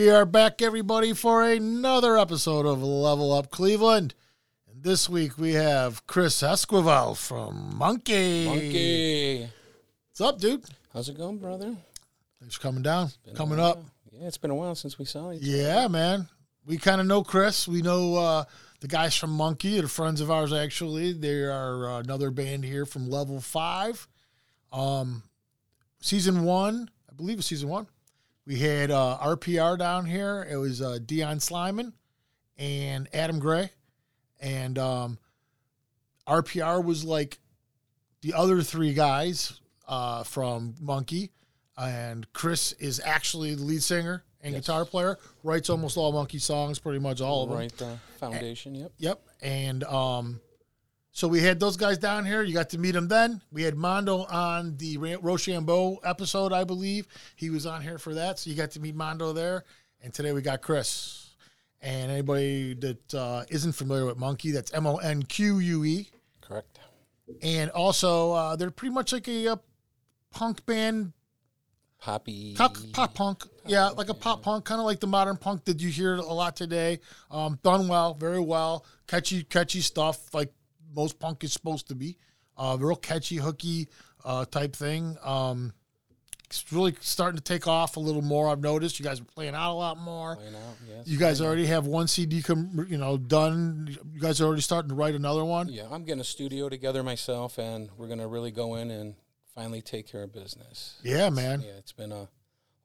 We are back, everybody, for another episode of Level Up Cleveland. And this week we have Chris Esquivel from Monque. Monque. What's up, dude? How's it going, brother? Thanks for coming down, Been coming up. Yeah, it's been a while since we saw each Yeah, man. We kind of know Chris. We know uh, the guys from Monque. They're friends of ours, actually. They are uh, another band here from Level 5. Um, season one, I believe it's season one. We had uh, RPR down here. It was uh, Dion Slyman and Adam Gray. And um, RPR was like the other three guys uh, from Monque. And Chris is actually the lead singer and Yes. guitar player. Writes almost all Monque songs, pretty much all of them. Right, the foundation. Yep. Yep. And um, so we had those guys down here. You got to meet them then. We had Mondo on the Rochambeau episode, I believe. He was on here for that. So you got to meet Mondo there. And today we got Chris. And anybody that uh, not familiar with Monque, that's M O N Q U E. Correct. And also, uh, they're pretty much like a, uh punk band, Poppy. pop, pop punk. Yeah, like a pop punk, kind of like the modern punk that you hear a lot today. Um, done well, very well, catchy, catchy stuff, like most punk is supposed to be. Uh, real catchy, hooky uh, type thing. Um, it's really starting to take off a little more. I've noticed you guys are playing out a lot more. Playing out, yes. You guys already have one CD, com- you know, done. You guys are already starting to write another one. Yeah, I'm getting a studio together myself, and we're gonna really go in and finally take care of business. Yeah, man. Yeah, it's been a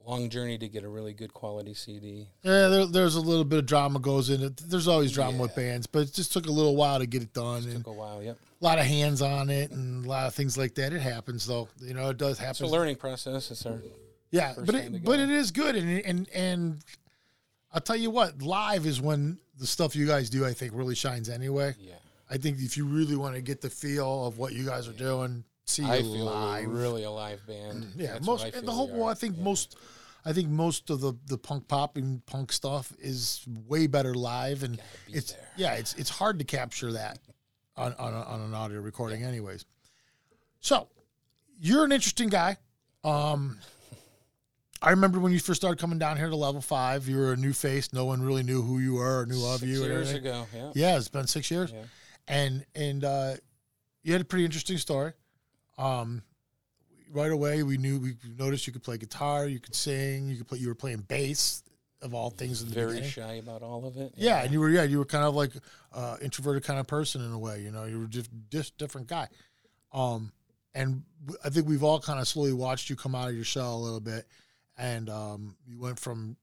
long journey to get a really good quality CD. Yeah, there, there's a little bit of drama goes in it. There's always drama with bands, but it just took a little while to get it done, and Took a while. Yep. a lot of hands on it, and a lot of things like that. It happens, though. You know, it does It's a happen. learning process. It's our yeah, but it, but it is good, and and and I'll tell you what, live is when the stuff you guys do, I think, really shines. Anyway, yeah. I think if you really want to get the feel of what you guys are doing, see I you feel live. really a live band. Yeah, That's most what I and the whole. we Well. I think Yeah. most. I think most of the the punk pop and punk stuff is way better live, and it's there. yeah, it's it's hard to capture that on on, a, on an audio recording, anyways. So, you're an interesting guy. Um, I remember when you first started coming down here to level five. You were a new face. No one really knew who you were or knew of Six you. years ago. Yeah. Yeah, it's been six years Yeah. and and uh, you had a pretty interesting story. Um, right away, we knew we noticed you could play guitar, you could sing, you could play. You were playing bass of all things in the Very beginning. shy about all of it. Yeah, and you were yeah you were kind of like uh, introverted kind of person in a way. You know, you were just just different guy. Um, and I think we've all kind of slowly watched you come out of your shell a little bit, and um, you went from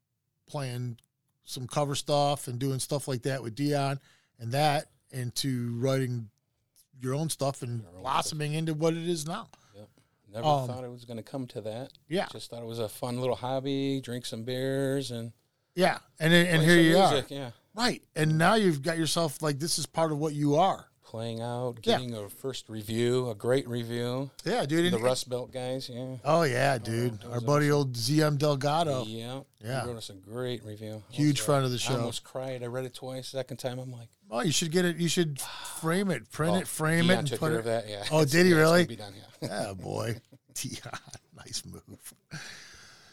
playing some cover stuff and doing stuff like that with Dion and that into writing your own stuff and own blossoming into what it is now. Never Um, thought it was going to come to that. Yeah, Just thought it was a fun little hobby, drink some beers and yeah, and and play here you music. Yeah. right? And now you've got yourself like this is part of what you are. Playing out, Yeah. getting a first review, a great review. Yeah, dude. The Rust Belt guys, yeah. Oh yeah, dude. that Our buddy old ZM Delgado. Yeah. Yeah. He wrote us a great review. Huge Almost, uh, friend of the I show. almost cried. I read it twice. Second time, I'm like, Oh, you should get it. You should frame it, print oh, it, frame Dion it, and took put care it. of that. Yeah. Oh, did he yeah, really? Be done, yeah. Yeah, boy. Dion, nice move.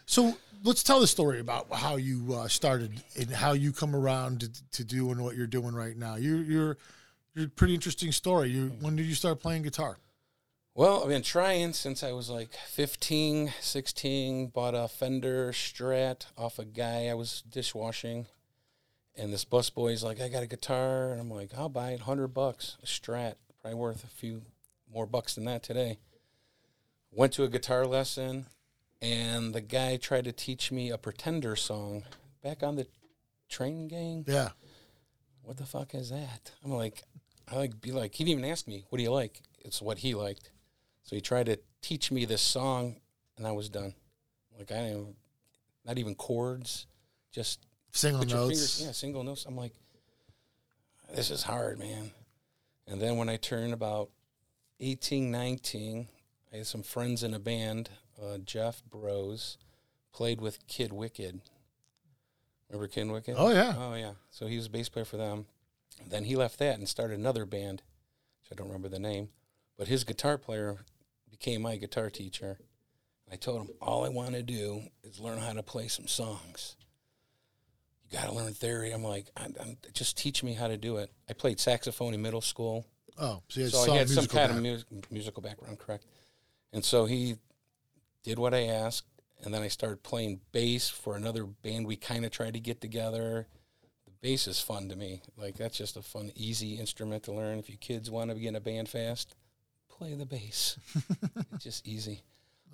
So let's tell the story about how you uh, started and how you come around to, to doing what you're doing right now. You're you're you're pretty interesting story. You mm-hmm. when did you start playing guitar? Well, I've been trying since I was like 15, 16. Bought a Fender Strat off a guy I was dishwashing. And this busboy's like, I got a guitar. And I'm like, I'll buy it, 100 bucks. A Strat, probably worth a few more bucks than that today. Went to a guitar lesson, and the guy tried to teach me a Pretender song. Back on the Chain Gang? Yeah. what the fuck is that? I'm like, I like be like, he didn't even ask me, what do you like? It's what he liked. So he tried to teach me this song, and I was done. Like I didn't, not even chords, just Single notes. fingers, yeah, single notes. I'm like, this is hard, man. And then when I turned about 18, 19, I had some friends in a band. Uh, Jeff Bros played with Kid Wicked. Remember Kid Wicked? Oh yeah. Oh yeah. So he was a bass player for them. Then he left that and started another band, which I don't remember the name. But his guitar player became my guitar teacher. I told him all I want to do is learn how to play some songs. you got to learn theory. I'm like, I'm, I'm, just teach me how to do it. I played saxophone in middle school. Oh, so, you so I had some kind back. of mu- musical background, correct? And so he did what I asked, and then I started playing bass for another band we kind of tried to get together. Bass is fun to me. Like that's just a fun, easy instrument to learn. If you kids want to be in a band fast, play the bass. it's just easy.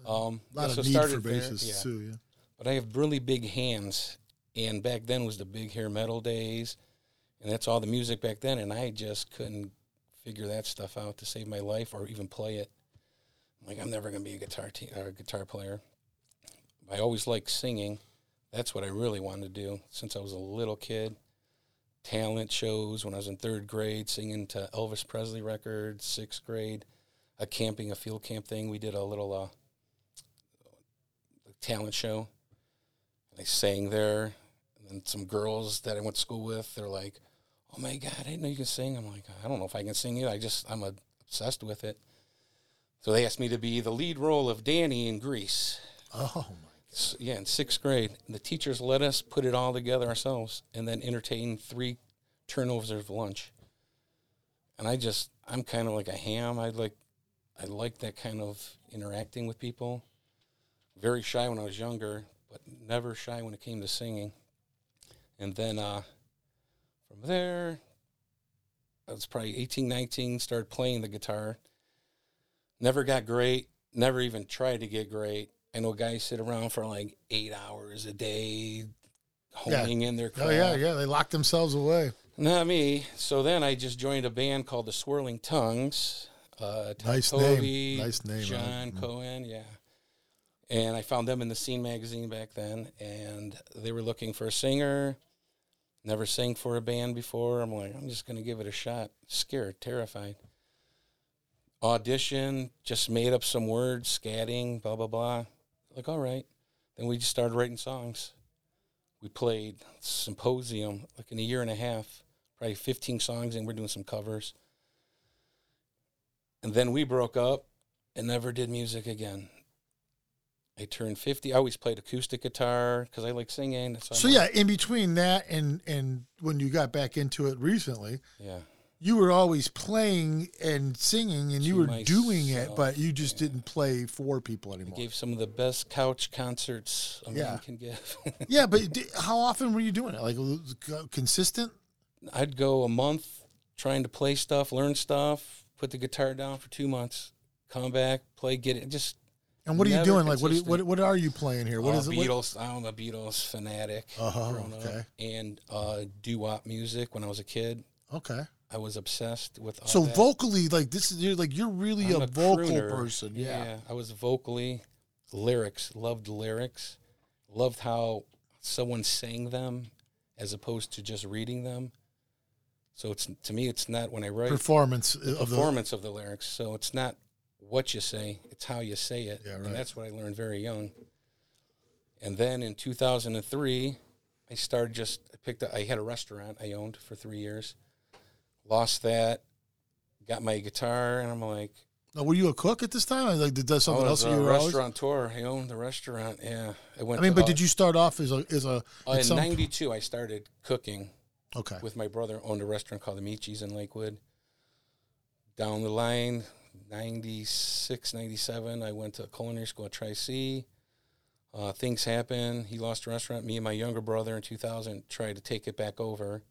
Um, a lot yeah, so of need for basses yeah. too. Yeah. But I have really big hands, and back then was the big hair metal days, and that's all the music back then. And I just couldn't figure that stuff out to save my life or even play it. I'm like I'm never gonna be a guitar te- or a guitar player. I always liked singing. That's what I really wanted to do since I was a little kid. Talent shows when I was in third grade, singing to Elvis Presley records. Sixth grade, a camping, a field camp thing. We did a little uh, talent show. And I sang there. And then some girls that I went to school with, they're like, "Oh my god, I didn't know you could sing." I'm like, "I don't know if I can sing it. I just I'm obsessed with it." So they asked me to be the lead role of Danny in Grease. Oh yeah, in sixth grade. the teachers let us put it all together ourselves and then entertain three turnovers of lunch. And I just, I'm kind of like a ham. I like, I like that kind of interacting with people. Very shy when I was younger, but never shy when it came to singing. And then uh, from there, I was probably 18, 19, started playing the guitar. Never got great, never even tried to get great I know guys sit around for like eight hours a day, honing yeah. in their craft. Oh yeah, yeah, they lock themselves away. Not me. So then I just joined a band called the Swirling Tongues. Uh, nice name. Nice name. John mm. Cohen, yeah. And I found them in the Scene magazine back then, and they were looking for a singer. Never sang for a band before. I'm like, I'm just gonna give it a shot. Scared, terrified. Audition, just made up some words, scatting, blah blah blah. Like, all right. Then we just started writing songs. We played symposium like in a year and a half, probably 15 songs, and we're doing some covers. And then we broke up and never did music again. I turned 50. I always played acoustic guitar because I like singing. So, so yeah, in between that and and when you got back into it recently, yeah, you were always playing and singing and you were doing it, but you just yeah. didn't play for people anymore. I gave some of the best couch concerts a yeah. man can give. yeah, but how often were you doing it? Like consistent? I'd go a month trying to play stuff, learn stuff, put the guitar down for two months, come back, play, get it, just. And what are you doing? Like, what, are you, what what are you playing here? What uh, is it? Beatles. I'm a Beatles fanatic. Uh-huh, okay. Up, and uh, doo wop music when I was a kid. Okay. I was obsessed with. so that. vocally, like this is you're like you're really a, a, vocal crooner. person. Yeah. yeah, I was vocally lyrics. Loved lyrics. Loved how someone sang them as opposed to just reading them. So it's to me, it's not when I write performance of performance the... of the lyrics. So it's not what you say; it's how you say it, yeah, right. and that's what I learned very young. And then in 2003, I started just I picked up. I had a restaurant I owned for three years, lost that, got my guitar, and I'm like, now, were you a cook at this time? Like, did that something I else? A restaurateur. I owned the restaurant. Yeah, I went. I mean, but uh, did you start off as a as a? Uh, in '92, I started cooking. Okay. With my brother, owned a restaurant called the Michis in Lakewood. Down the line, 96, 97, I went to culinary school at Tri C. Uh, things happened. He lost a restaurant. Me and my younger brother in 2000 tried to take it back over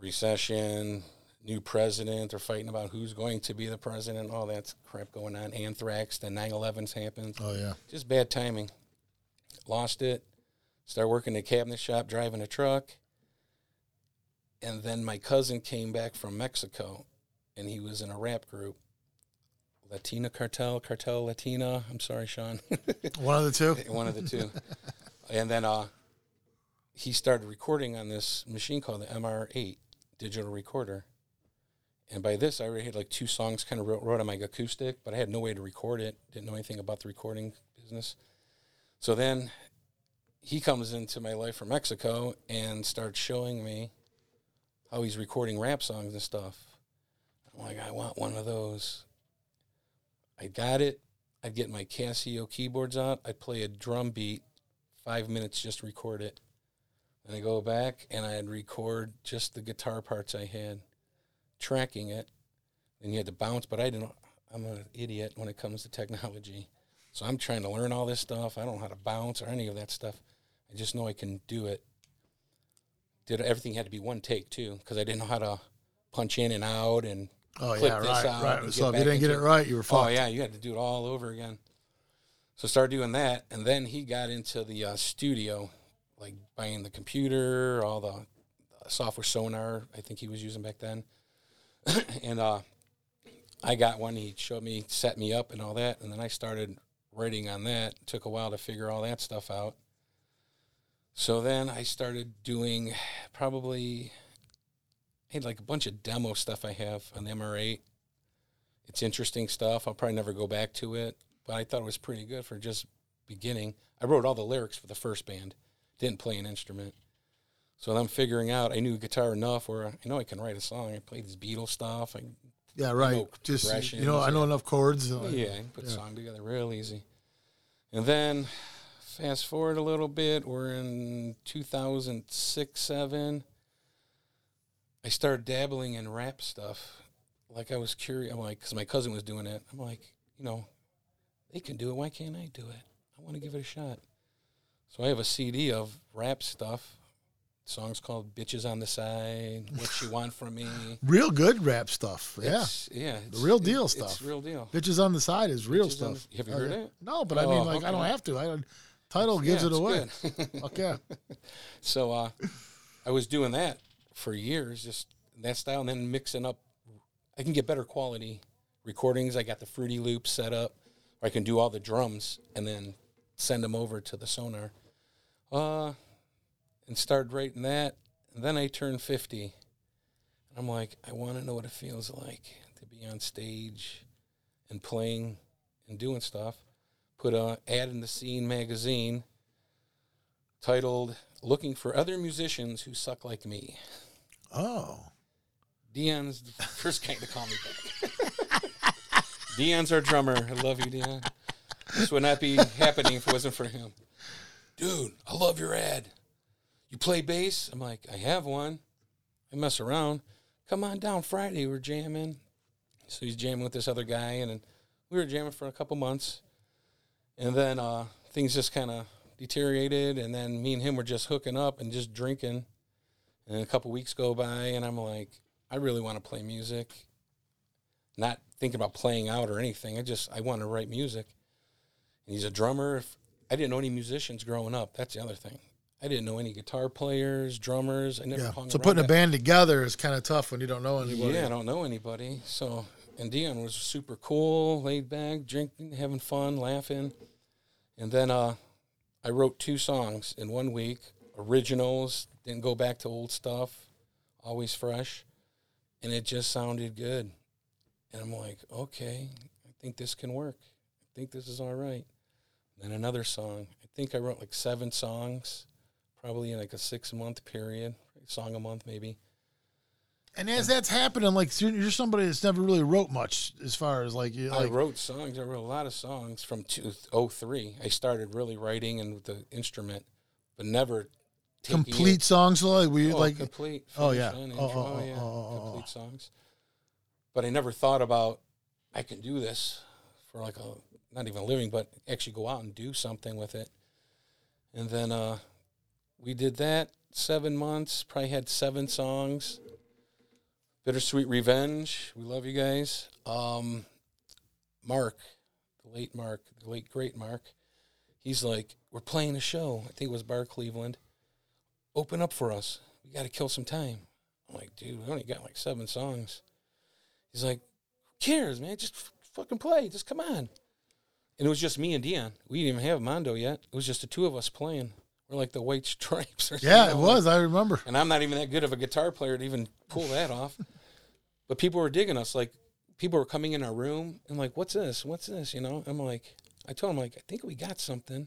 recession, new president, they're fighting about who's going to be the president, all that crap going on. Anthrax, the 9 11s happened. Oh, yeah. Just bad timing. Lost it. Started working in a cabinet shop, driving a truck. And then my cousin came back from Mexico and he was in a rap group. Latina Cartel, Cartel Latina. I'm sorry, Sean. One of the two? One of the two. and then uh, he started recording on this machine called the MR8 digital recorder. And by this, I already had like two songs kind of wrote, wrote on my acoustic, but I had no way to record it. Didn't know anything about the recording business. So then he comes into my life from Mexico and starts showing me how he's recording rap songs and stuff. I'm like, I want one of those. I got it. I'd get my Casio keyboards out. I'd play a drum beat, five minutes, just record it. And I go back and I'd record just the guitar parts I had, tracking it. And you had to bounce, but I didn't. I'm an idiot when it comes to technology. So I'm trying to learn all this stuff. I don't know how to bounce or any of that stuff. I just know I can do it. Did everything had to be one take too, because I didn't know how to punch in and out and Oh clip yeah, this right, out right. So if you didn't get it right, you were fucked. Oh yeah, you had to do it all over again. So started doing that, and then he got into the uh, studio, like buying the computer, all the software sonar I think he was using back then, and uh, I got one. He showed me, set me up, and all that, and then I started writing on that. Took a while to figure all that stuff out. So then I started doing probably I had like a bunch of demo stuff I have on the MR8 it's interesting stuff. I'll probably never go back to it, but I thought it was pretty good for just beginning. I wrote all the lyrics for the first band, didn't play an instrument. So I'm figuring out I knew guitar enough where I know I can write a song. I played this Beatles stuff. I, yeah, right. know Just you know, I know enough chords. uh, yeah, I can put a yeah. song together real easy. And then fast forward a little bit, we're in 2006, 7. I started dabbling in rap stuff. Like I was curious. I'm like, because my cousin was doing it. I'm like, you know, they can do it. Why can't I do it? I want to give it a shot. So I have a CD of rap stuff. Songs called "Bitches on the Side," "What You Want from Me." Real good rap stuff. Yeah. It's- yeah, it's, real deal It's stuff. real deal. Bitches on the side is real Bitches stuff. the- have you Oh, heard yeah. it? No, but I Oh, mean, like, I don't have to. I title gives Yeah, it away. Okay. So uh, I was doing that for years, just that style, and then mixing up. I can get better quality recordings. I got the Fruity Loop set up, I can do all the drums and then send them over to the Sonar. Uh, and started writing that. And then I turned 50. And I'm like, I want to know what it feels like to be on stage and playing and doing stuff. Put a ad in the Scene magazine titled Looking for Other Musicians Who Suck Like Me. Oh. Dion's the first guy to call me back. Dion's our drummer. I love you, Dion. This would not be happening if it wasn't for him. Dude, I love your ad. You play bass? I'm like, I have one. I mess around. Come on down Friday. We're jamming. So he's jamming with this other guy, and we were jamming for a couple months. And then uh, things just kind of deteriorated, and then me and him were just hooking up and just drinking. And a couple weeks go by, and I'm like, I really want to play music. Not thinking about playing out or anything. I just I want to write music. And he's a drummer. I didn't know any musicians growing up. That's the other thing. I didn't know any guitar players, drummers. I never Yeah. hung So putting a band together is kind of tough when you don't know anybody. Yeah, I don't know anybody. So, and Dion was super cool, laid back, drinking, having fun, laughing. And then uh, I wrote two songs in one week, originals, didn't go back to old stuff, always fresh. And it just sounded good. And I'm like, okay, I think this can work. I think this is all right. Then another song. I think I wrote like seven songs, probably in like a six month period, song a month maybe. And as that's happening, like you're, you're somebody that's never really wrote much as far as like you I wrote songs. I wrote a lot of songs from 2003. I started really writing and with the instrument, but never complete it- songs. Like we oh, like complete. oh, yeah. Oh, intro. oh, yeah, oh, oh, oh, complete songs. But I never thought about I can do this for like a not even living, but actually go out and do something with it. And then uh, we did that seven months. Probably had seven songs. Bittersweet Revenge. We love you guys. Um, Mark, the late Mark, the late great Mark. He's like, we're playing a show. I think it was Bar Cleveland. Open up for us. We got to kill some time. I'm like, dude, we only got like seven songs. He's like, who cares, man? Just fucking play. Just come on. And it was just me and Dion. We didn't even have Mondo yet. It was just the two of us playing. We're like the White Stripes. Or something. yeah, it was. I remember. And I'm not even that good of a guitar player to even pull that off. But people were digging us. Like people were coming in our room and like, "What's this? What's this?" You know. I'm like, I told them like, I think we got something.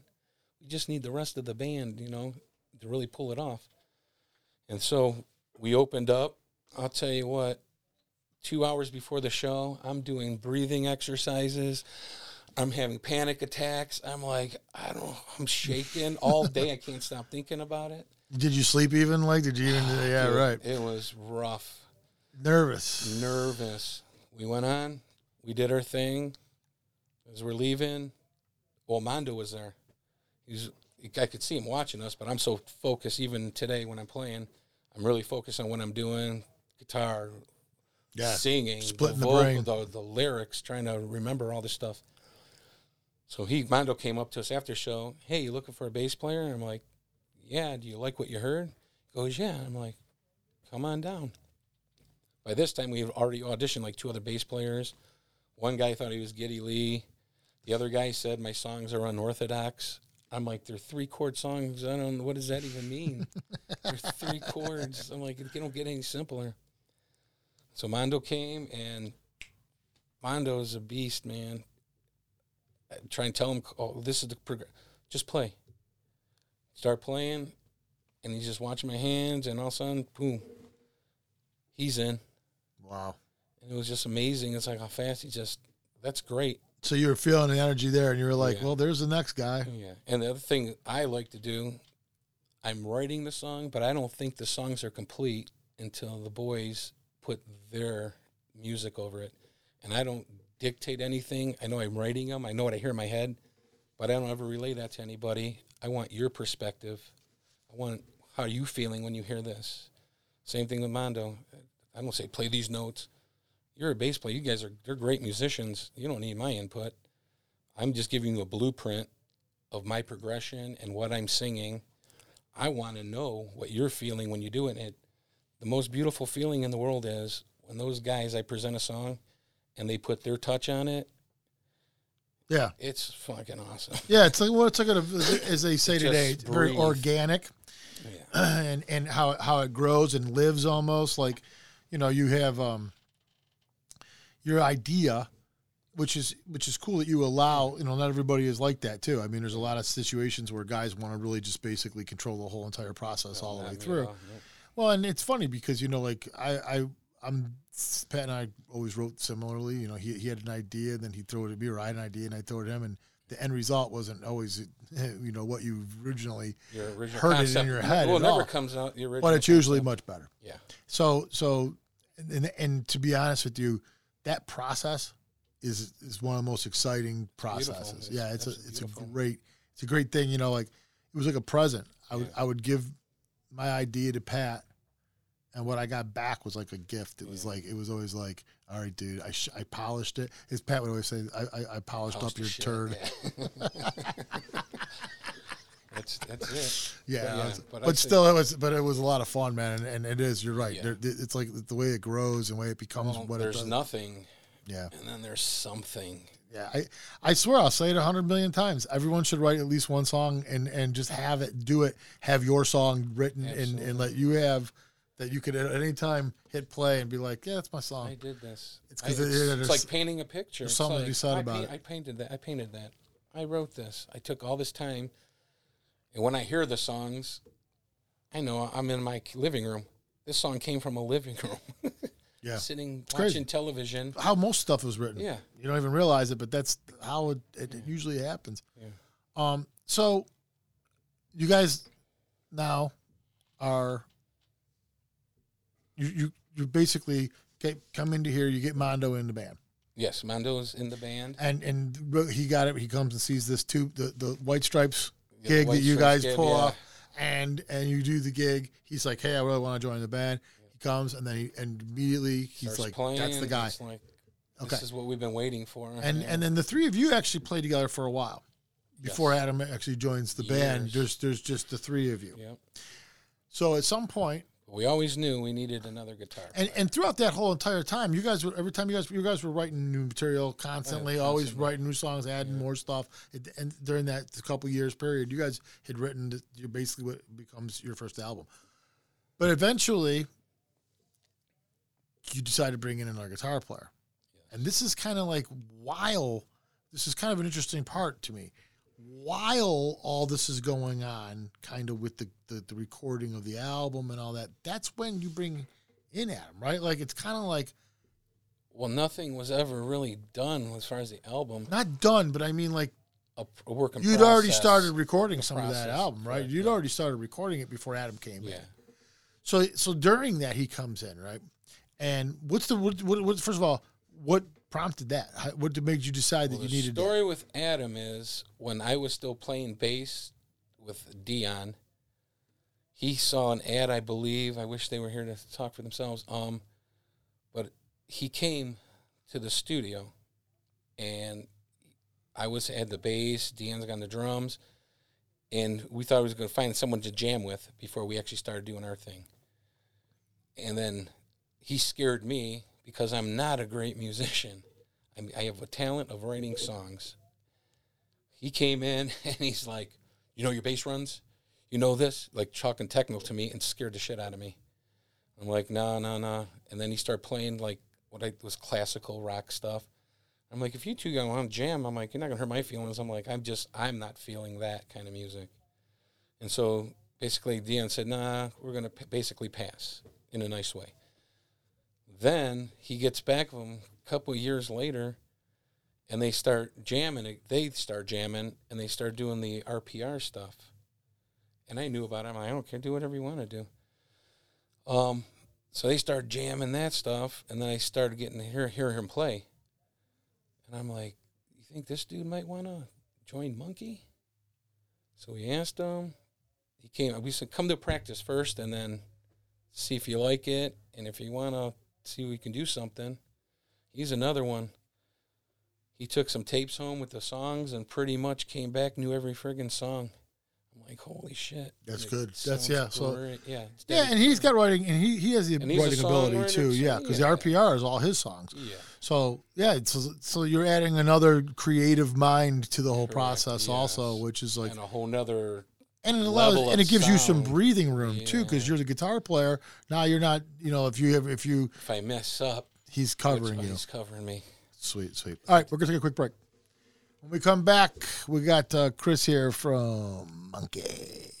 We just need the rest of the band, you know, to really pull it off. And so we opened up. I'll tell you what. Two hours before the show, I'm doing breathing exercises. I'm having panic attacks. I'm like, I don't. I'm shaking all day. I can't stop thinking about it. Did you sleep even? Like, did you even? Ah, yeah, Dude, right. It was rough, Nervous. nervous. We went on, we did our thing. As we're leaving, well, Mondo was there. He's, I could see him watching us, but I'm so focused. Even today, when I'm playing, I'm really focused on what I'm doing, guitar, Yeah. singing, splitting the vocal, brain. the, the lyrics, trying to remember all this stuff. So he Mondo came up to us after show. Hey, you looking for a bass player? And I'm like, Yeah. Do you like what you heard? He goes, Yeah. I'm like, Come on down. By this time, we had already auditioned like two other bass players. One guy thought he was Geddy Lee. The other guy said my songs are unorthodox. I'm like, they're three chord songs. I don't know what does that even mean. they're three chords. I'm like, it don't get any simpler. So Mondo came, and Mondo's a beast, man. Try and tell him, oh, this is the prog- just play. Start playing, and he's just watching my hands, and all of a sudden, boom, he's in. Wow. And it was just amazing. It's like how fast he just. That's great. So you were feeling the energy there, and you were like, Yeah. "Well, there's the next guy." Oh, yeah. And the other thing I like to do, I'm writing the song, but I don't think the songs are complete until the boys put their music over it. And I don't dictate anything. I know I'm writing them. I know what I hear in my head, but I don't ever relay that to anybody. I want your perspective. I want how are you feeling when you hear this. Same thing with Mondo. I don't say play these notes. You're a bass player. You guys are they're great musicians. You don't need my input. I'm just giving you a blueprint of my progression and what I'm singing. I want to know what you're feeling when you do it. And the most beautiful feeling in the world is when those guys I present a song and they put their touch on it. Yeah, It's fucking awesome. yeah. It's like well, it's like a, as they say today, it's very organic, Yeah. and and how how it grows and lives almost like, you know, you have um your idea, which is which is cool that you allow. You know, not everybody is like that too. I mean, there's a lot of situations where guys want to really just basically control the whole entire process all the way through. all, no. Well, and it's funny because you know, like I, I, I'm Pat and I always wrote similarly. You know, he he had an idea, then he'd throw it at me, or I had an idea, and I'd throw it at him, and the end result wasn't always, you know, what you originally, Your original Heard it in your head Well, it never all. comes out the original. but it's usually concept. much better. Yeah. So, so, and and to be honest with you, that process is is one of the most exciting processes. Yeah, it's a it's beautiful. a great it's a great thing. You know, like it was like a present. I would Yeah. I would give my idea to Pat, and what I got back was like a gift. It was Yeah. like it was always like, all right, dude, I sh- I polished it. As Pat would always say, I I, I polished Polished up your shit, turd. yeah. that's that's it. Yeah, But yeah, it's- but but, still, it was but it was a lot of fun, man. And, and it is. You're right. There, it's like the way it grows and the way it becomes Well, what it there's nothing, yeah. and then there's something. Yeah, I, I swear I'll say it a hundred million times. Everyone should write at least one song and, and just have it, do it, have your song written and, and let you have that you could at any time hit play and be like, yeah, that's my song. I did this. It's I- 'cause it- it's, it's like painting a picture. there's It's something to be said I about paint- it. I painted that. I painted that. I wrote this. I took all this time, and when I hear the songs, I know I'm in my living room. This song came from a living room, Yeah. sitting crazy. watching television. How most stuff was written. Yeah. You don't even realize it, but that's how it, it usually happens. Yeah. Um, so you guys now are you you you basically get come into here, you get Mondo in the band. Yes, Mondo's in the band. and and he got it. He comes and sees this tube, the the White Stripes Yeah, gig White that you Stripes guys gig, pull yeah. off, and and you do the gig. He's like, "Hey, I really want to join the band." He comes and then he and immediately he's Starts like, playing. "That's the guy." Like, Okay. this is what we've been waiting for. And uh-huh. and then the three of you actually play together for a while before Yes. Adam actually joins the band. There's there's just the three of you. yeah, So at some point, we always knew we needed another guitar. and and throughout that whole entire time, you guys were every time you guys you guys were writing new material constantly, oh, always constantly. writing new songs, adding more stuff. It, and during that couple years period, you guys had written basically what becomes your first album. But eventually, you decided to bring in another guitar player, and this is kind of like while this is kind of an interesting part to me. While all this is going on, kind of with the, the, the recording of the album and all that, that's when you bring in Adam, right? Like it's kind of like well, nothing was ever really done as far as the album. not done, but I mean like a, a work in You'd already started recording some of that album, right? correct, You'd yeah. already started recording it before Adam came Yeah. in. So so during that he comes in, right? And what's the what, what, what first of all, what prompted that? What made you decide Well, that you needed? the needed that? story with Adam is when I was still playing bass with Dion. He saw an ad, I believe. I wish they were here to talk for themselves. Um, but he came to the studio, and I was had the bass. Dion's got the drums, and we thought we was going to find someone to jam with before we actually started doing our thing. And then he scared me because I'm not a great musician. I, mean, I have a talent of writing songs. He came in and he's like, "You know your bass runs? You know this?" Like talking technical to me and scared the shit out of me. I'm like, "No, no, no." And then he started playing like what I was classical rock stuff. I'm like, "If you two want to jam, I'm like, you're not gonna hurt my feelings." I'm like, "I'm just, I'm not feeling that kind of music." And so basically, Dion said, "Nah, we're gonna p- basically pass in a nice way." Then he gets back with him a couple years later, and they start jamming. They start jamming, and they start doing the RPR stuff. And I knew about it. I'm like, I don't care. Do whatever you want to do. Um, so they start jamming that stuff, and then I started getting to hear hear him play. And I'm like, you think this dude might want to join Monque? So we asked him. He came. We said, come to practice first, and then see if you like it, and if you want to see if we can do something. He's another one. He took some tapes home with the songs and pretty much came back, knew every friggin' song. I'm like, holy shit. That's It good. That's- sounds yeah, so- yeah, it's Yeah, and he's got writing, and he, he has the And writing ability too. too, Yeah, because yeah. the RPR is all his songs. yeah. So yeah, so, so you're adding another creative mind to the whole Correct, process also, which is like, and a whole nother and it allows, level and it gives you some breathing room too, because you're the guitar player. Now you're not, you know, if you have, if you, if I mess up, he's covering you. he's covering me. Sweet, sweet. All right, we're gonna take a quick break. When we come back, we got uh, Chris here from Monque.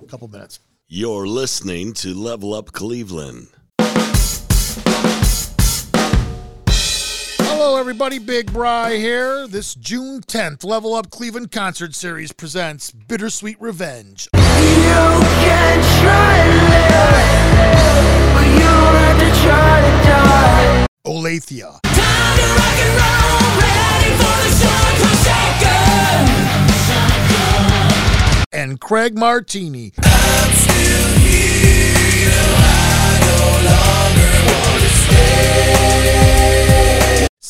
A couple minutes. You're listening to Level Up Cleveland. Hello, everybody. Big Bri here. This June 10th, Level Up Cleveland Concert Series presents Bittersweet Revenge. You can try live, but you have to try to die. Olathia. Time to rock and roll, ready for the sun forsaken. and Craig Martini.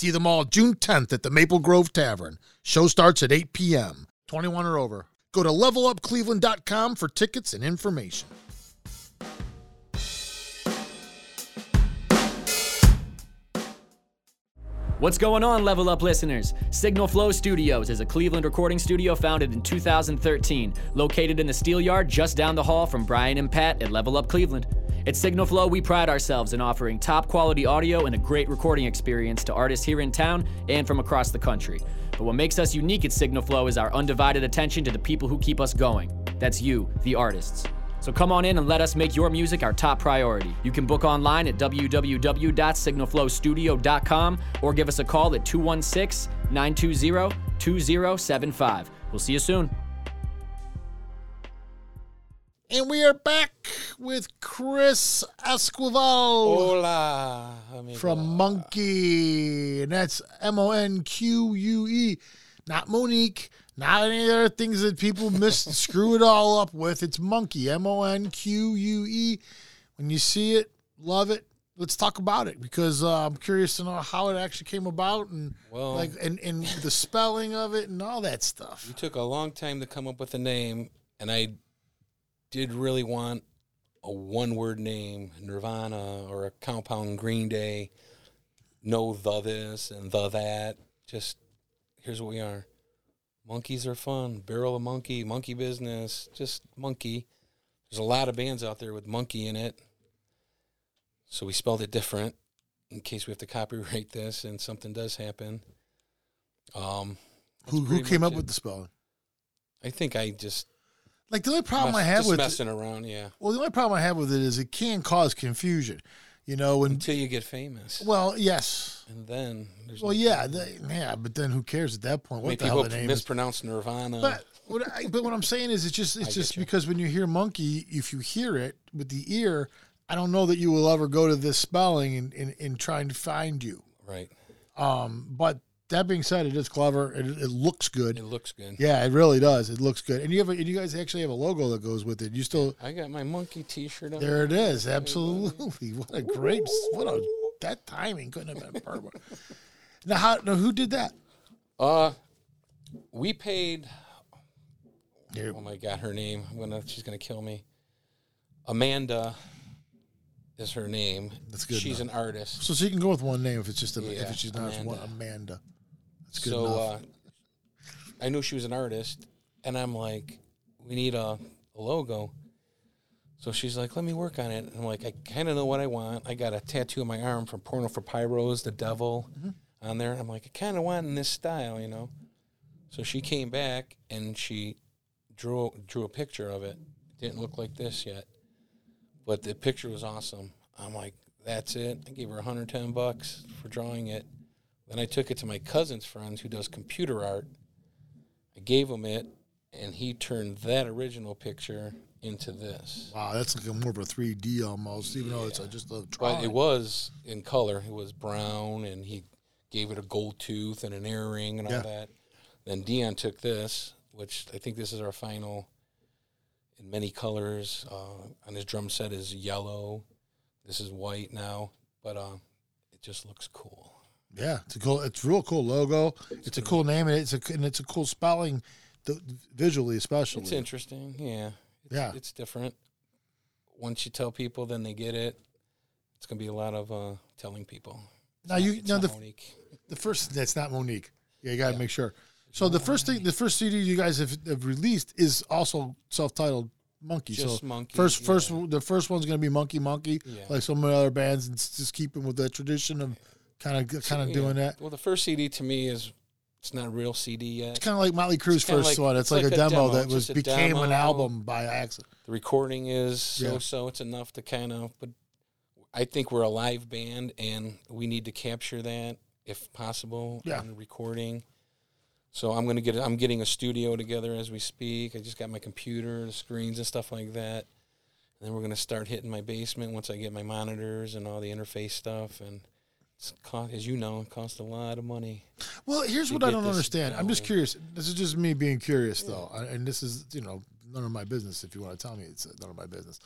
See them all June 10th at the Maple Grove Tavern. Show starts at 8 p.m. 21 or over. Go to levelupcleveland.com for tickets and information. What's going on, Level Up listeners? Signal Flow Studios is a Cleveland recording studio founded in 2013, located in the Steel Yard just down the hall from Brian and Pat at Level Up Cleveland. At Signal Flow, we pride ourselves in offering top quality audio and a great recording experience to artists here in town and from across the country. But what makes us unique at Signal Flow is our undivided attention to the people who keep us going. That's you, the artists. So come on in and let us make your music our top priority. You can book online at www.signalflowstudio.com or give us a call at 216 920 2075. We'll see you soon. And we are back with Chris Esquivel Hola, amigo. from Monque. And that's M O N Q U E, not Monique, not any other things that people miss, screw it all up with. It's Monque, M O N Q U E. When you see it, love it. Let's talk about it because uh, I'm curious to know how it actually came about and Well- like and, and the spelling of it and all that stuff. It took a long time to come up with a name, and I did really want a one word name, Nirvana or a compound Green Day. No the this and the that. Just here's what we are. Monkeys are fun. Barrel of monkey, monkey business, just monkey. There's a lot of bands out there with monkey in it. So we spelled it different in case we have to copyright this and something does happen. Um, Who, who came up it. with the spelling? I think I just Like the only problem I have with messing around. Yeah, Well, the only problem I have with it is it can cause confusion. You know, when Until you get famous, well, yes, and then there's well, no- yeah, they, yeah, but then who cares at that point? I mean, the hell the name is? mispronounce Nirvana. But what I, but what I'm saying is, it's just it's just you. because when you hear monkey, if you hear it with the ear, I don't know that you will ever go to this spelling and and, and trying to find you. right, Um, but that being said, it is clever. It, it looks good. it looks good. Yeah, it really does. It looks good. And you have a, and you guys actually have a logo that goes with it. You still I got my monkey T-shirt on. there it is. Absolutely. What a great what a that timing couldn't have been perfect. now how now who did that? Uh, we paid. Here, Oh my god, her name. I'm gonna. She's gonna kill me. Amanda is her name. That's good She's an artist. So she can go with one name if it's just a, if Yeah, it's just not Amanda. one Amanda. So uh, I knew she was an artist, and I'm like, we need a, a logo. So she's like, let me work on it. And I'm like, I kind of know what I want. I got a tattoo on my arm from Porno for Pyros, the devil Mm-hmm. on there. I'm like, I kind of want in this style, you know. So she came back and she drew drew a picture of it. Didn't look like this yet, but the picture was awesome. I'm like, that's it. I gave her 110 bucks for drawing it. Then I took it to my cousin's friends who does computer art. I gave him it, and he turned that original picture into this. wow, that's like a more of a 3D almost, even though it's a, just a drawing. But it was in color. It was brown, and he gave it a gold tooth and an earring and all that. Then Dion took this, which I think this is our final in many colors. Uh, on his drum set is yellow. This is white now, but uh, it just looks cool. Yeah, it's a cool. It's a real cool logo. It's a cool name, and it's a and it's a cool spelling, the, visually especially. It's interesting, yeah. It's, Yeah. it's different. Once you tell people, then they get it. It's gonna be a lot of uh, telling people. It's Now not- you- it's now the- Monique. the first. That's not Monique. Yeah, you got to Yeah. make sure. So the first thing, the first CD you guys have, have released is also self-titled Monque. Just so Monque, first, first, yeah. the first one's gonna be Monque Monque, Yeah. like some of the other bands, and just keeping with that tradition of kind of kind of Yeah. doing that. Well, the first CD to me is it's not a real CD yet. It's kind of like Motley Crue's first like- one. It's, it's like, like a demo, demo. that was became an album by accident. the recording is so Yeah. so. It's enough to kind of, but I think we're a live band and we need to capture that if possible Yeah. in the recording. So I'm gonna get I'm getting a studio together as we speak. I just got my computer, the screens and stuff like that. And then we're gonna start hitting my basement once I get my monitors and all the interface stuff. And cost, as you know, it costs a lot of money. Well, here's what I don't understand. I'm just curious. This is just me being curious, though, and this is you know none of my business. If you want to tell me, it's uh, none of my business.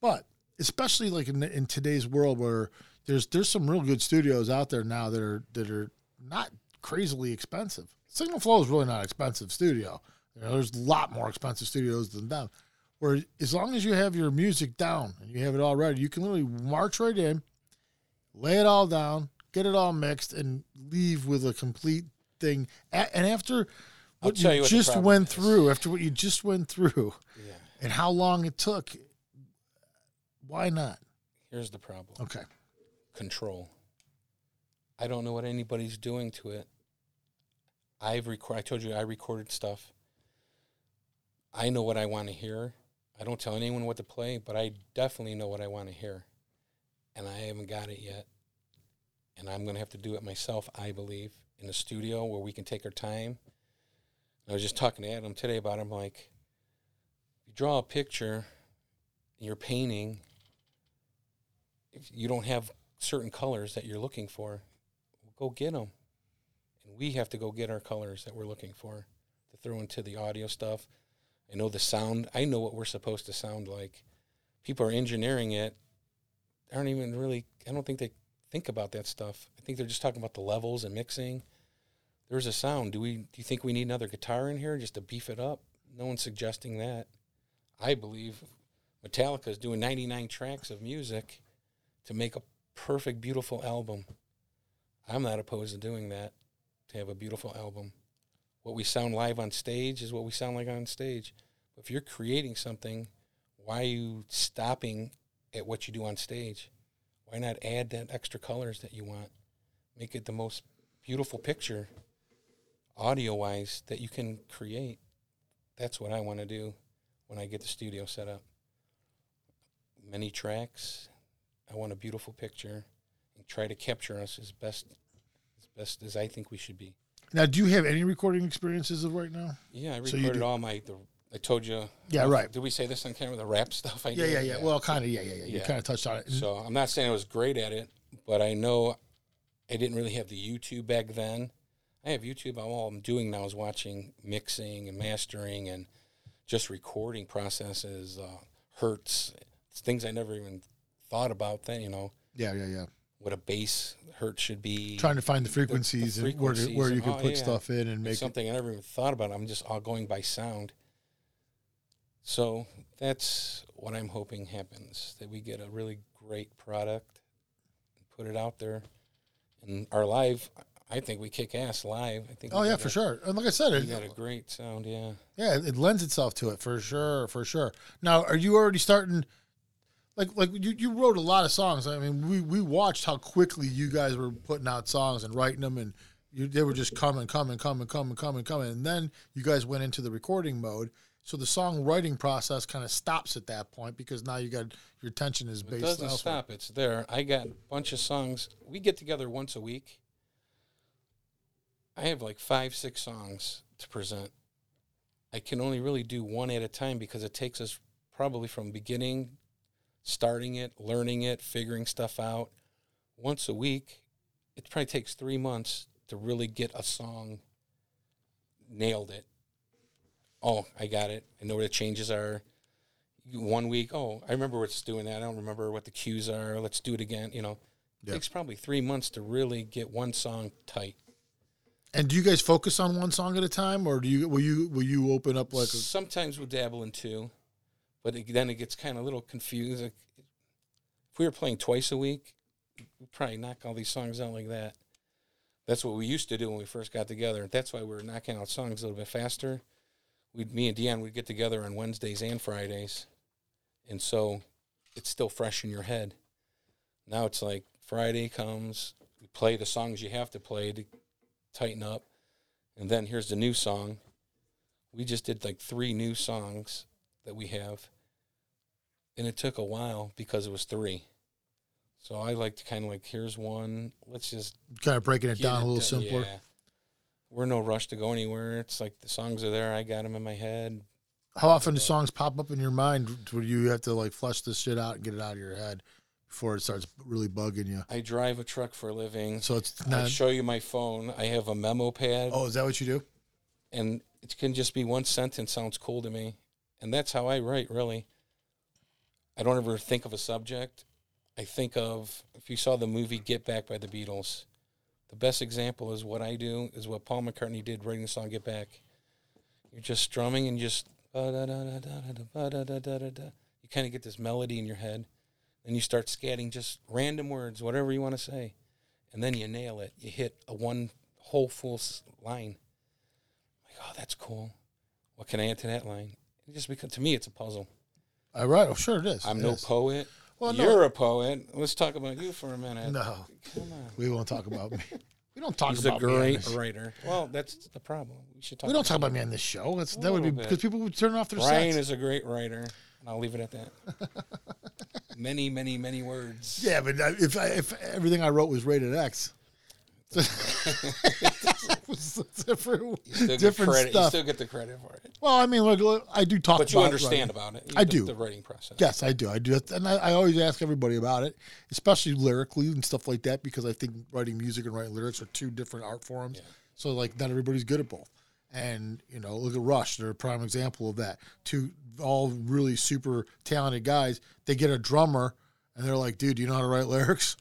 But especially like in, in today's world, where there's there's some real good studios out there now that are that are not crazily expensive. Signal Flow is really not an expensive studio. You know, there's a lot more expensive studios than them. Where as long as you have your music down and you have it all ready, you can literally march right in, lay it all down, get it all mixed, and leave with a complete thing. And after what you, you what just went is. through, after what you just went through, Yeah. and how long it took, why not? Here's the problem. Okay. control. I don't know what anybody's doing to it. I've record. I told you I recorded stuff. I know what I want to hear. I don't tell anyone what to play, but I definitely know what I want to hear, and I haven't got it yet. And I'm gonna have to do it myself. I believe in the studio where we can take our time. I was just talking to Adam today about. It. I'm like, you draw a picture, you're painting. If you don't have certain colors that you're looking for, go get them. And we have to go get our colors that we're looking for to throw into the audio stuff. I know the sound. I know what we're supposed to sound like. People are engineering it. Aren't even really. I don't think they think about that stuff. I think they're just talking about the levels and mixing. There's a sound. Do we? Do you think we need another guitar in here just to beef it up? No one's suggesting that. I believe Metallica is doing 99 tracks of music to make a perfect, beautiful album. I'm not opposed to doing that, to have a beautiful album. What we sound live on stage is what we sound like on stage. If you're creating something, why are you stopping at what you do on stage? Why not add that extra colors that you want? Make it the most beautiful picture, audio wise, that you can create. That's what I want to do when I get the studio set up. Many tracks, I want a beautiful picture and try to capture us as best as best as I think we should be. Now, do you have any recording experiences of right now? Yeah, I recorded do- all my. The, I told you. Yeah, uh, right. Did we say this on camera? The rap stuff I Yeah, did. yeah, yeah. Well, kind of, yeah, yeah, yeah. You Yeah. kind of touched on it. So I'm not saying I was great at it, but I know I didn't really have the YouTube back then. I have YouTube. All I'm doing now is watching mixing and mastering and just recording processes, uh, hertz, things I never even thought about. Then you know yeah, yeah, yeah. what a bass hertz should be. Trying to find the frequencies, and where, to, frequencies where you can oh, put yeah. stuff in and make it. something I never even thought about. I'm just all going by sound. So that's what I'm hoping happens that we get a really great product, put it out there, and our live. I think we kick ass live. I think. Oh yeah, for a- sure. And like I said, We it, got a great sound. Yeah. yeah, it lends itself to it for sure, for sure. Now, are you already starting? Like, like you, you wrote a lot of songs. I mean, we, we watched how quickly you guys were putting out songs and writing them, and you, they were just coming, coming, coming, coming, coming, coming. And then you guys went into the recording mode. So the songwriting process kind of stops at that point because now you got your attention is It based. doesn't elsewhere. stop. It's there. I got a bunch of songs. We get together once a week. I have like five, six songs to present. I can only really do one at a time because it takes us probably from beginning, starting it, learning it, figuring stuff out. Once a week, it probably takes three months to really get a song nailed it. Oh, I got it. I know where the changes are one week, oh, I remember what's doing that. I don't remember what the cues are. Let's do it again. You know, Yeah. it takes probably three months to really get one song tight. And do you guys focus on one song at a time, or do you will you will you open up like a, Sometimes we'll dabble in two, but it, then it gets kind of a little confused. Like, if we were playing twice a week, we'd probably knock all these songs out like that. That's what we used to do when we first got together. That's why we were knocking out songs a little bit faster. We'd me and Deanne would get together on Wednesdays and Fridays, and so it's still fresh in your head. Now it's like Friday comes, we play the songs you have to play to tighten up, and then here's the new song. We just did like three new songs that we have, and it took a while because it was three. So I like to kind of like here's one. Let's just kind of breaking it down a little done. simpler? Yeah. We're no rush to go anywhere. It's like the songs are there. I got them in my head. How often do songs pop up in your mind where you have to like flush this shit out and get it out of your head before it starts really bugging you? I drive a truck for a living. So it's I not. show you my phone. I have a memo pad, Oh, is that what you do? and it can just be one sentence. Sounds cool to me, and that's how I write. Really, I don't ever think of a subject. I think of if you saw the movie Get Back by the Beatles, the best example is what I do is what Paul McCartney did writing the song Get Back. You're just strumming and just you kind of get this melody in your head and you start scatting just random words, whatever you want to say. And then you nail it. You hit a one whole full line. Like, oh, that's cool. What can I add to that line? And just because to me, it's a puzzle. All right. Oh, sure it is. I'm it no is. poet. Well, no. You're a poet. Let's talk about you for a minute. No, Come on. we won't talk about me. We don't talk He's a about on great writer. Well, that's the problem. We should talk. We don't talk about me on this show. That's that would be because people would turn off their Ryan sets. is a great writer, and I'll leave it at that. many, many, many words. yeah, but if I, if everything I wrote was rated X, was different, You still get different credit. You still get the credit for it, well, I mean, look, look, I do talk. but you about understand writing. about it. You- I do. the writing process. Yes, I do. I do, and I, I always ask everybody about it, especially lyrically and stuff like that, because I think writing music and writing lyrics are two different art forms. So, like, not everybody's good at both. And you know, look at Rush; they're a prime example of that. Two all really super talented guys. They get a drummer, and they're like, "Dude, do you know how to write lyrics?"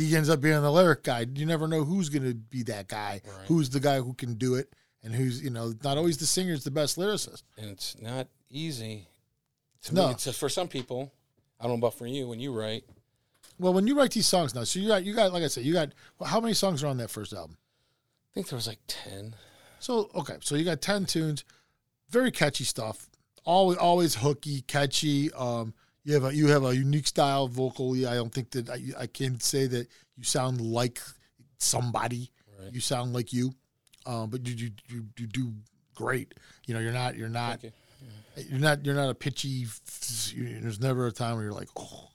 He ends up being the lyric guy. You never know who's going to be that guy. Right. Who's the guy who can do it, and who's you know not always the singer's the best lyricist. and it's not easy. To No. me, it's for some people. I don't know about for you when you write. Well, when you write these songs now, so you got you got like I said, you got well, how many songs are on that first album? I think there was like ten. So okay, so you got ten tunes, very catchy stuff. Always always hooky, catchy. Um, you have a you have a unique style vocally. I don't think that I, I can say that you sound like somebody. Right. You sound like you, um, but you, you you you do great. You know, you're not you're not you. you're not you're not a pitchy. There's never a time where you're like, oh,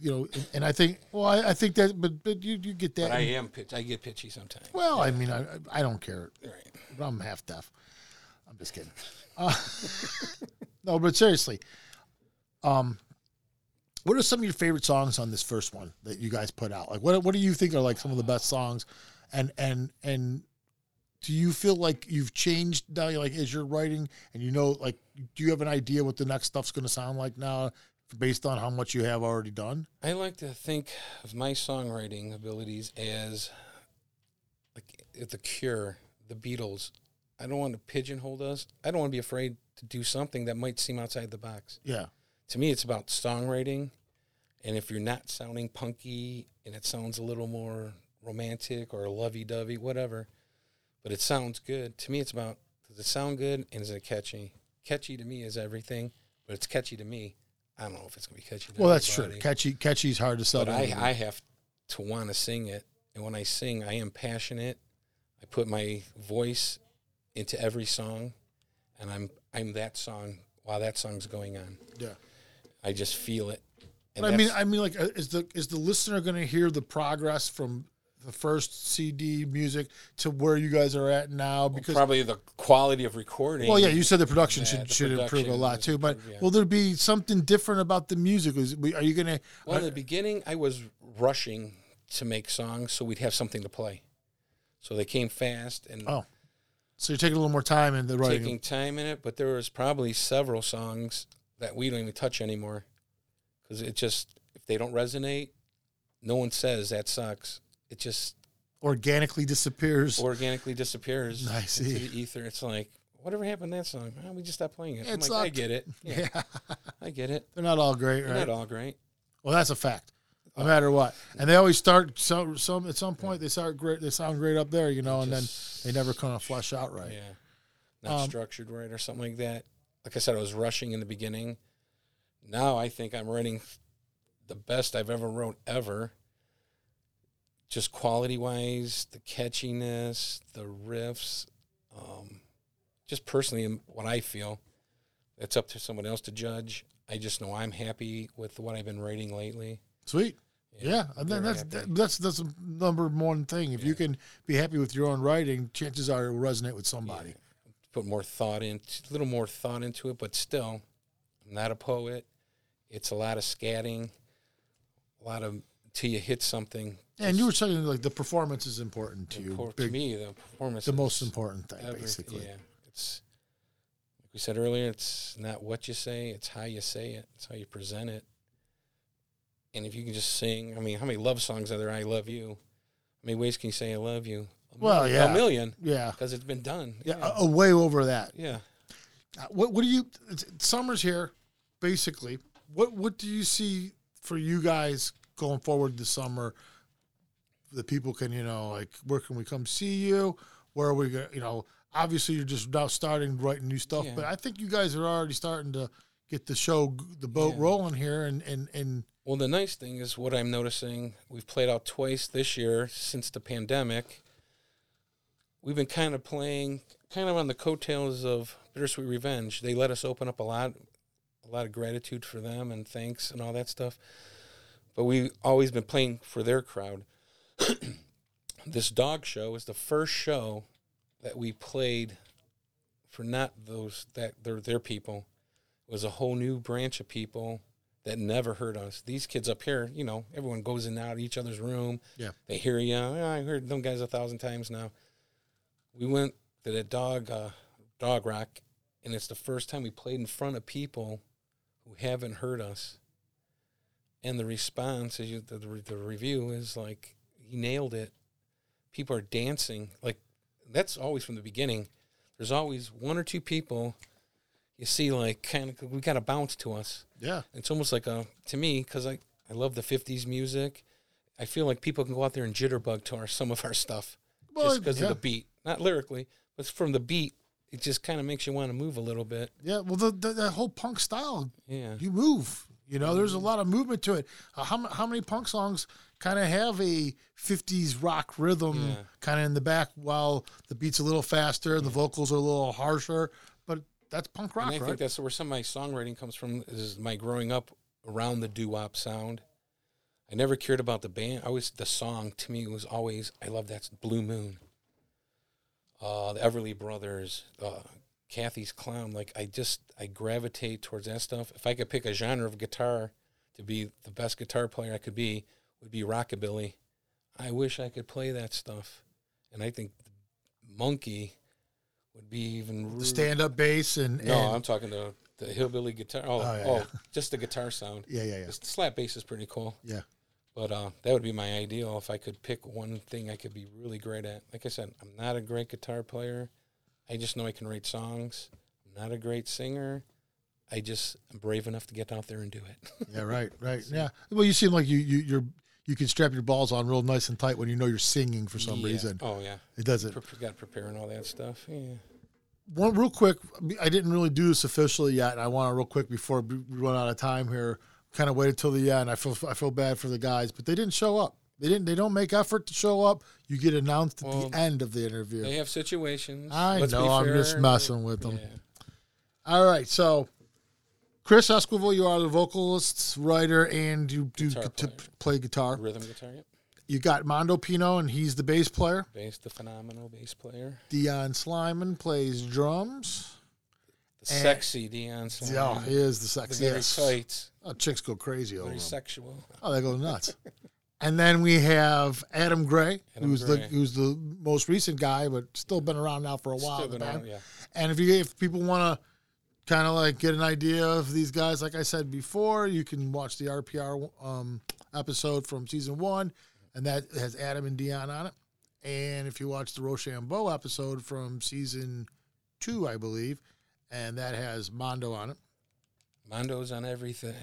you know, and, and I think, well, I, I think that, but but you you get that. But I am pitch. I get pitchy sometimes. well, I mean, I I don't care. Right. I'm half deaf. I'm just kidding. Uh, no, but seriously, um, what are some of your favorite songs on this first one that you guys put out? Like, what what do you think are like some of the best songs? And and and do you feel like you've changed now? Like, as you're writing, and you know, like, do you have an idea what the next stuff's going to sound like now, based on how much you have already done? I like to think of my songwriting abilities as like the Cure, the Beatles. I don't want to pigeonhole us. I don't want to be afraid to do something that might seem outside the box. Yeah, To me, it's about songwriting, and if you're not sounding punky and it sounds a little more romantic or lovey-dovey, whatever, but it sounds good. To me, it's about does it sound good and is it catchy? Catchy to me is everything, but it's catchy to me. I don't know if it's gonna be catchy. To well, that's true. Catchy, catchy is hard to sell. But to I. I have to want to sing it. And when I sing, I am passionate. I put my voice into every song, and I'm I'm that song while that song's going on. yeah. I just feel it. I mean, I mean, like, uh, is the is the listener going to hear the progress from the first CD music to where you guys are at now? Because probably the quality of recording. well, yeah, you said the production Yeah, should the should improve a lot too. But yeah. will there be something different about the music? Is are you going to? Well, in the beginning, I was rushing to make songs so we'd have something to play. So they came fast and Oh, so you're taking a little more time in the writing. taking time in it, but there was probably several songs that we don't even touch anymore because it just if they don't resonate, no one says that sucks. It just organically disappears. organically disappears I into see. the ether. It's like whatever happened to that song? Oh, we just stopped playing it. It I'm like, I get it. Yeah, yeah, I get it. they're not all great, They're right? not all great. Well, that's a fact. No matter what, and they always start some some at some point they start great. They sound great up there, you know, and Just- then they never kind of flesh out right. Yeah. Not Um, structured right or something like that. Like I said, I was rushing in the beginning. Now I think I'm writing the best I've ever wrote ever. Just quality wise, the catchiness, the riffs, um, just personally what I feel. It's up to someone else to judge. I just know I'm happy with what I've been writing lately. Sweet. Yeah, then that's that, that's that's the number one thing. If you can be happy with your own writing, chances are it will resonate with somebody. Put more thought in, a little more thought into it, but still, I'm not a poet. It's a lot of scatting, a lot of till you hit something. And you were saying like the performance is important to you. Big- to me, the performance, the most important thing, every- basically. Yeah, it's like we said earlier. It's not what you say; it's how you say it. It's how you present it. And if you can just sing, I mean, how many love songs are there? I love you. How many ways can you say I love you? A Well, million- yeah. a million, Yeah, because it's been done. yeah, a, a way over that. yeah. Uh, What what do you? it's- Summer's here, basically. What what do you see for you guys going forward this summer? That people can you know like where can we come see you? Where are we going? You know, obviously you're just now starting writing new stuff, Yeah. but I think you guys are already starting to get the show the boat Yeah. rolling here, and and and Well, the nice thing is what I'm noticing. We've played out twice this year since the pandemic. We've been kind of playing, kind of on the coattails of Bittersweet Revenge. They let us open up a lot, a lot of gratitude for them and thanks and all that stuff. But we've always been playing for their crowd. this dog show is the first show that we played for not those that they're their people. It was a whole new branch of people that never heard us. These kids up here, you know, everyone goes in and out of each other's room. Yeah. They hear you. "Oh, ah, I heard them guys a thousand times now. We went to the dog uh, dog rock, and it's the first time we played in front of people who haven't heard us. And the response, is the, the the review is like he nailed it. People are dancing like that's always from the beginning. There's always one or two people you see like kind of we got a bounce to us. yeah, It's almost like a to me because I I love the '50s music. I feel like people can go out there and jitterbug to our some of our stuff Well, just because yeah. of the beat, not lyrically, but from the beat. It just kind of makes you want to move a little bit. yeah. Well, the, the that whole punk style Yeah, you move. You know, there's a lot of movement to it. Uh, how how many punk songs kind of have a '50s rock rhythm Yeah. kind of in the back, while the beat's a little faster and the vocals are a little harsher? But that's punk rock, and I right? think that's where some of my songwriting comes from. Is my growing up around the doo wop sound. I never cared about the band. I always the song to me was always I love that Blue Moon. Uh, the Everly Brothers, uh, Cathy's Clown. Like I just I gravitate towards that stuff. If I could pick a genre of guitar to be the best guitar player I could be, would be rockabilly. I wish I could play that stuff, and I think Monque would be even The stand up bass and, no, and I'm talking the the hillbilly guitar. Oh, Oh, oh, yeah, yeah. just the guitar sound. yeah, yeah, yeah, The slap bass is pretty cool, yeah. But uh, that would be my ideal if I could pick one thing I could be really great at. Like I said, I'm not a great guitar player. I just know I can write songs. I'm not a great singer. I just am brave enough to get out there and do it. Yeah, right, right. Yeah. Well, you seem like you you you're you can strap your balls on real nice and tight when you know you're singing for some Yeah. reason. Oh yeah, It doesn't. Pre- got to prepare and all that stuff. Yeah. One real quick. I didn't really do this officially yet, and I want to real quick before we run out of time here. Kind of waited till the end. I feel I feel bad for the guys, but they didn't show up. They didn't. They don't make effort to show up. You get announced at Well, the end of the interview. They have situations. I Let's know. I'm just messing with them. Yeah. All right. So, Chris Esquivel, you are the vocalist, writer, and you do Guitar play guitar. Rhythm guitar. Yep. You got Mondo Pino, and he's the bass player. Bass, the phenomenal bass player. Dion Slyman plays drums. The And- sexy Dion. Sliman. Yeah, he is the The very sexiest. tight, Oh, chicks go crazy over very him. sexual. Oh, they go nuts. and then we have Adam Gray, Adam who's the who's the most recent guy, but still been around now for a while. Still been on, yeah. And if you if people want to kind of like get an idea of these guys, like I said before, you can watch the RPR um, episode from season one, and that has Adam and Dion on it. And if you watch the Rochambeau episode from season two, I believe, and that has Mondo on it. Mondo's on everything.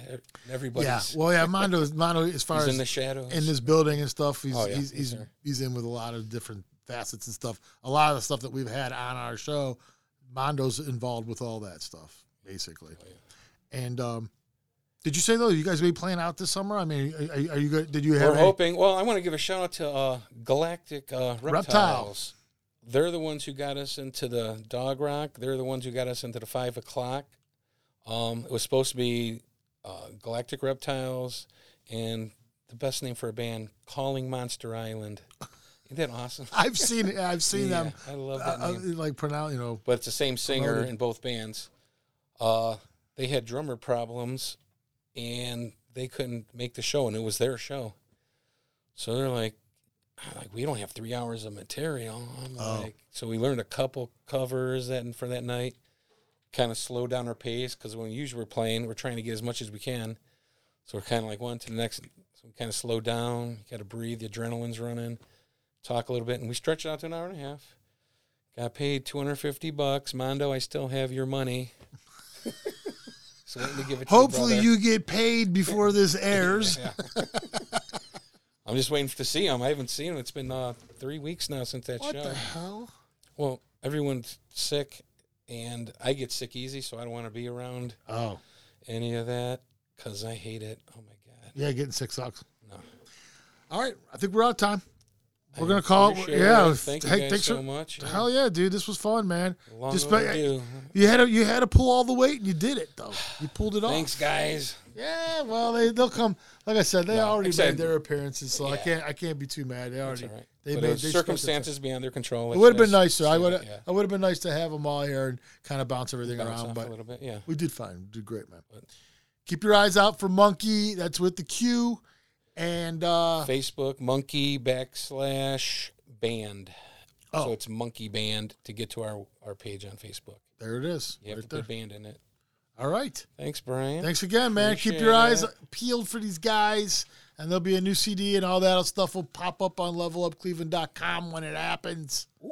Everybody's yeah, well, yeah, Mondo, Mondo, as far he's as in the shadows. in this building and stuff. He's Oh, yeah, he's he's, he's in with a lot of different facets and stuff. A lot of the stuff that we've had on our show, Mondo's involved with all that stuff, basically. Oh, And um, did you say though you guys will be playing out this summer? I mean, are, are you good? Did you have? We're any- hoping. Well, I want to give a shout out to uh, Galactic uh, Reptiles. Reptiles. They're the ones who got us into the Dog Rock. They're the ones who got us into the five o'clock. Um, it was supposed to be uh, Galactic Reptiles and the best name for a band, Calling Monster Island. Isn't that awesome? I've seen it. I've seen Yeah, them. I love Uh, that uh, name. like pronounce, you know. but it's the same singer Promoted. in both bands. Uh, they had drummer problems, and they couldn't make the show, and it was their show. So they're like, like we don't have three hours of material. I'm Oh. like, so we learned a couple covers that for that night. Kind of slow down our pace because when usually we're playing, we're trying to get as much as we can. So we're kind of like one to the next. So we kind of slow down. You got to breathe. The adrenaline's running. Talk a little bit, and we stretched it out to an hour and a half. Got paid 250 bucks. Mondo, I still have your money. so to give it Hopefully, you get paid before this airs. I'm just waiting to see him. I haven't seen him. It's been uh, three weeks now since that What show. the hell? Well, everyone's sick, and I get sick easy, so I don't want to be around Oh, any of that because I hate it. Oh my god. yeah, getting sick sucks. No. All right, I think we're out of time. We're gonna call it. Yeah. Thank hey, thanks so for- much. Yeah. Hell yeah, dude! This was fun, man. Long Just You had to you had to pull all the weight, and you did it though. You pulled it off. Thanks, guys. Yeah, well, they they'll come. Like I said, they No, already except- made their appearances, so I can't I can't be too mad. They already right. they but made they the circumstances beyond their control. It would have been nicer. I would that, I would have been nice to have them all here and kind of bounce everything. Bounce around, but a little bit. Yeah. we did fine. We did great, man. But- Keep your eyes out for Monque. That's with the Q, and uh, Facebook monque backslash band. Oh. So it's monque band to get to our, our page on Facebook. there it is. You have right to there. put band in it. All right. Thanks, Brian. Thanks again, man. Keep Appreciate your eyes it. peeled for these guys. And there'll be a new CD and all that stuff will pop up on levelupcleveland.com when it happens.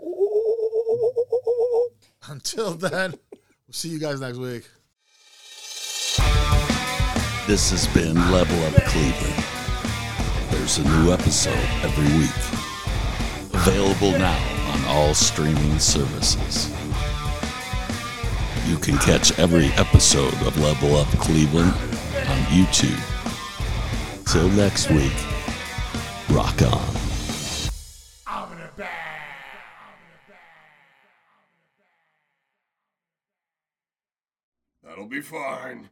Until then, we'll see you guys next week. This has been Level Up Cleveland. There's a new episode every week. Available now on all streaming services. You can catch every episode of Level Up Cleveland on YouTube. Till next week, rock on. That'll be fine.